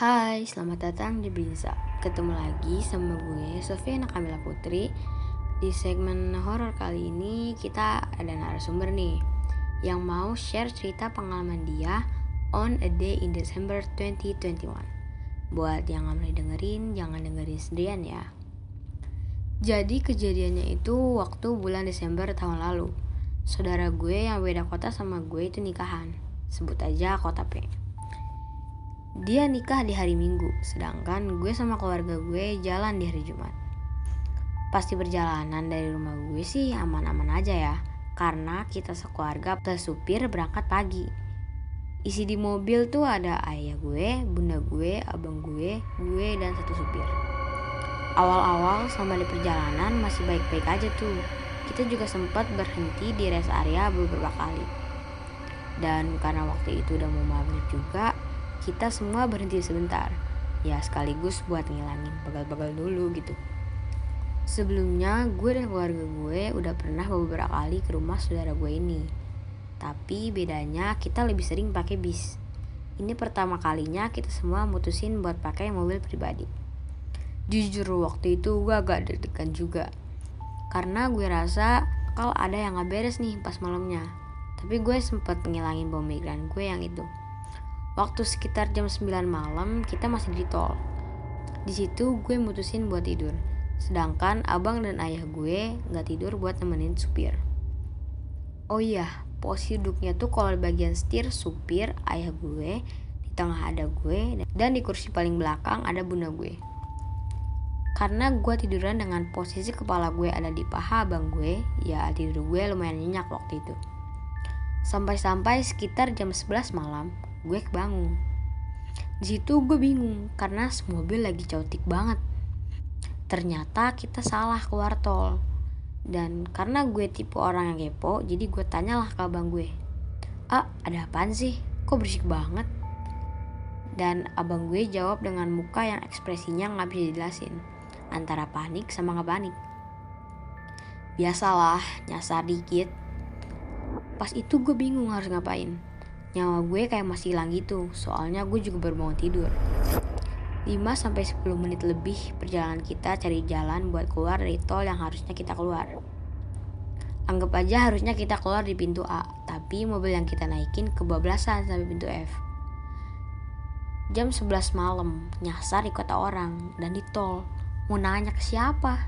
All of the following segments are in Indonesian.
Hai, selamat datang di Brinza. Ketemu lagi sama gue, Sofia Nakamila Putri. Di segmen horor kali ini kita ada narasumber nih yang mau share cerita pengalaman dia on a day in December 2021. Buat yang nggak mulai dengerin, jangan dengerin sendirian ya. Jadi kejadiannya itu waktu bulan Desember tahun lalu. Saudara gue yang beda kota sama gue itu nikahan. Sebut aja kota P. Dia nikah di hari Minggu, sedangkan gue sama keluarga gue jalan di hari Jumat. Pasti perjalanan dari rumah gue sih aman-aman aja ya, karena kita sekeluarga plus supir berangkat pagi. Isi di mobil tuh ada ayah gue, bunda gue, abang gue, gue, dan satu supir. Awal-awal sama di perjalanan masih baik-baik aja tuh. Kita juga sempat berhenti di rest area beberapa kali. Dan karena waktu itu udah mau maghrib juga, kita semua berhenti sebentar. Ya sekaligus buat ngilangin bagal-bagal dulu gitu. Sebelumnya gue dan keluarga gue udah pernah beberapa kali ke rumah saudara gue ini. Tapi bedanya kita lebih sering pakai bis. Ini pertama kalinya kita semua mutusin buat pakai mobil pribadi. Jujur waktu itu gue agak deg-degan juga. Karena gue rasa kalau ada yang gak beres nih pas malamnya. Tapi gue sempat ngilangin bom migran gue yang itu. Waktu sekitar jam 9 malam kita masih di tol. Di situ gue mutusin buat tidur. Sedangkan abang dan ayah gue nggak tidur buat nemenin supir. Oh iya, posisi duduknya tuh kalau bagian setir supir ayah gue, di tengah ada gue, dan di kursi paling belakang ada bunda gue. Karena gue tiduran dengan posisi kepala gue ada di paha abang gue, ya tidur gue lumayan nyenyak waktu itu. Sampai-sampai sekitar jam 11 malam, gue kebangun. Di situ gue bingung karena mobil lagi cautik banget. Ternyata kita salah keluar tol. Dan karena gue tipe orang yang kepo, jadi gue tanyalah ke abang gue. Ah, ada apaan sih? Kok berisik banget? Dan abang gue jawab dengan muka yang ekspresinya nggak bisa dijelasin. Antara panik sama nggak panik. Biasalah, nyasar dikit. Pas itu gue bingung harus ngapain nyawa gue kayak masih hilang gitu, soalnya gue juga baru mau tidur. 5-10 menit lebih perjalanan kita cari jalan buat keluar dari tol yang harusnya kita keluar. Anggap aja harusnya kita keluar di pintu A, tapi mobil yang kita naikin kebablasan sampai pintu F. Jam 11 malam, nyasar di kota orang dan di tol. Mau nanya ke siapa?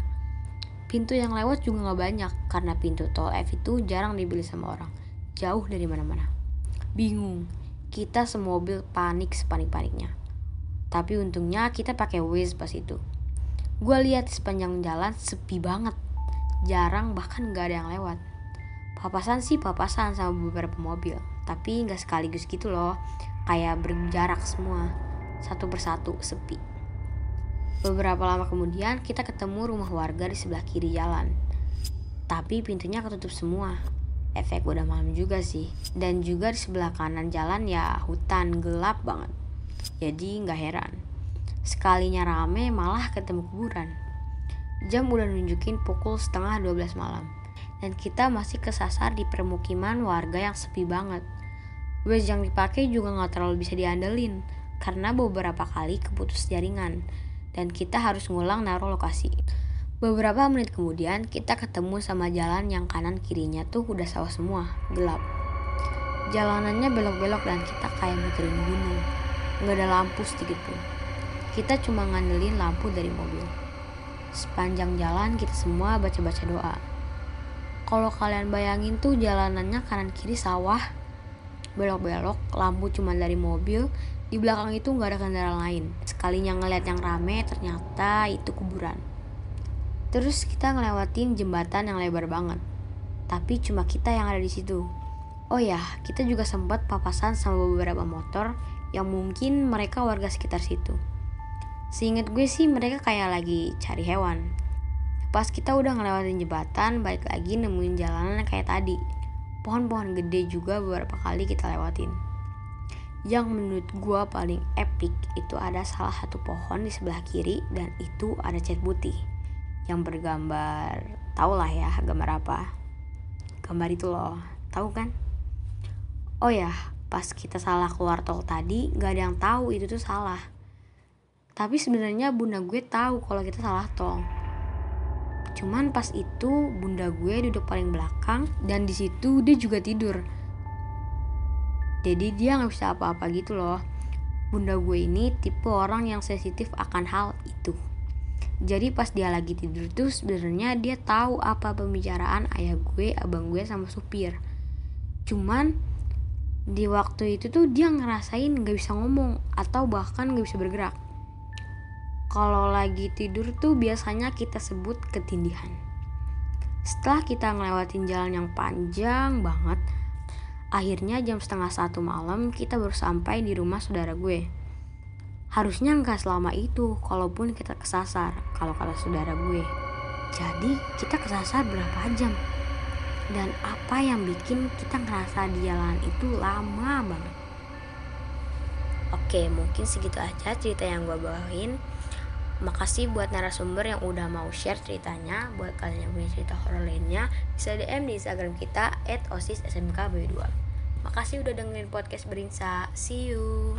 Pintu yang lewat juga gak banyak, karena pintu tol F itu jarang dibeli sama orang. Jauh dari mana-mana. Bingung, kita semobil panik sepanik-paniknya. Tapi untungnya kita pakai Waze pas itu. Gue lihat sepanjang jalan sepi banget. Jarang bahkan gak ada yang lewat. Papasan sih papasan sama beberapa mobil. Tapi gak sekaligus gitu loh. Kayak berjarak semua. Satu persatu sepi. Beberapa lama kemudian kita ketemu rumah warga di sebelah kiri jalan. Tapi pintunya ketutup semua efek udah malam juga sih. Dan juga di sebelah kanan jalan ya hutan gelap banget. Jadi nggak heran. Sekalinya rame malah ketemu kuburan. Jam udah nunjukin pukul setengah 12 malam. Dan kita masih kesasar di permukiman warga yang sepi banget. Waze yang dipakai juga nggak terlalu bisa diandelin karena beberapa kali keputus jaringan. Dan kita harus ngulang naruh lokasi. Beberapa menit kemudian kita ketemu sama jalan yang kanan kirinya tuh udah sawah semua, gelap. Jalanannya belok-belok dan kita kayak muterin gunung. Nggak ada lampu sedikit pun. Kita cuma ngandelin lampu dari mobil. Sepanjang jalan kita semua baca-baca doa. Kalau kalian bayangin tuh jalanannya kanan kiri sawah, belok-belok, lampu cuma dari mobil, di belakang itu nggak ada kendaraan lain. Sekalinya ngeliat yang rame, ternyata itu kuburan. Terus kita ngelewatin jembatan yang lebar banget. Tapi cuma kita yang ada di situ. Oh ya, kita juga sempat papasan sama beberapa motor yang mungkin mereka warga sekitar situ. Seingat gue sih mereka kayak lagi cari hewan. Pas kita udah ngelewatin jembatan, balik lagi nemuin jalanan kayak tadi. Pohon-pohon gede juga beberapa kali kita lewatin. Yang menurut gue paling epic itu ada salah satu pohon di sebelah kiri dan itu ada cat putih yang bergambar tau lah ya gambar apa gambar itu loh tahu kan oh ya pas kita salah keluar tol tadi gak ada yang tahu itu tuh salah Tapi sebenarnya bunda gue tahu kalau kita salah tong. Cuman pas itu bunda gue duduk paling belakang dan di situ dia juga tidur. Jadi dia nggak bisa apa-apa gitu loh. Bunda gue ini tipe orang yang sensitif akan hal itu. Jadi pas dia lagi tidur tuh sebenarnya dia tahu apa pembicaraan ayah gue, abang gue sama supir. Cuman di waktu itu tuh dia ngerasain gak bisa ngomong atau bahkan gak bisa bergerak. Kalau lagi tidur tuh biasanya kita sebut ketindihan. Setelah kita ngelewatin jalan yang panjang banget, akhirnya jam setengah satu malam kita baru sampai di rumah saudara gue. Harusnya nggak selama itu, kalaupun kita kesasar, kalau kata saudara gue. Jadi kita kesasar berapa jam? Dan apa yang bikin kita ngerasa di jalan itu lama banget? Oke, mungkin segitu aja cerita yang gue bawain. Makasih buat narasumber yang udah mau share ceritanya. Buat kalian yang punya cerita horor lainnya, bisa DM di Instagram kita @osissmkb2. Makasih udah dengerin podcast Berinsa. See you.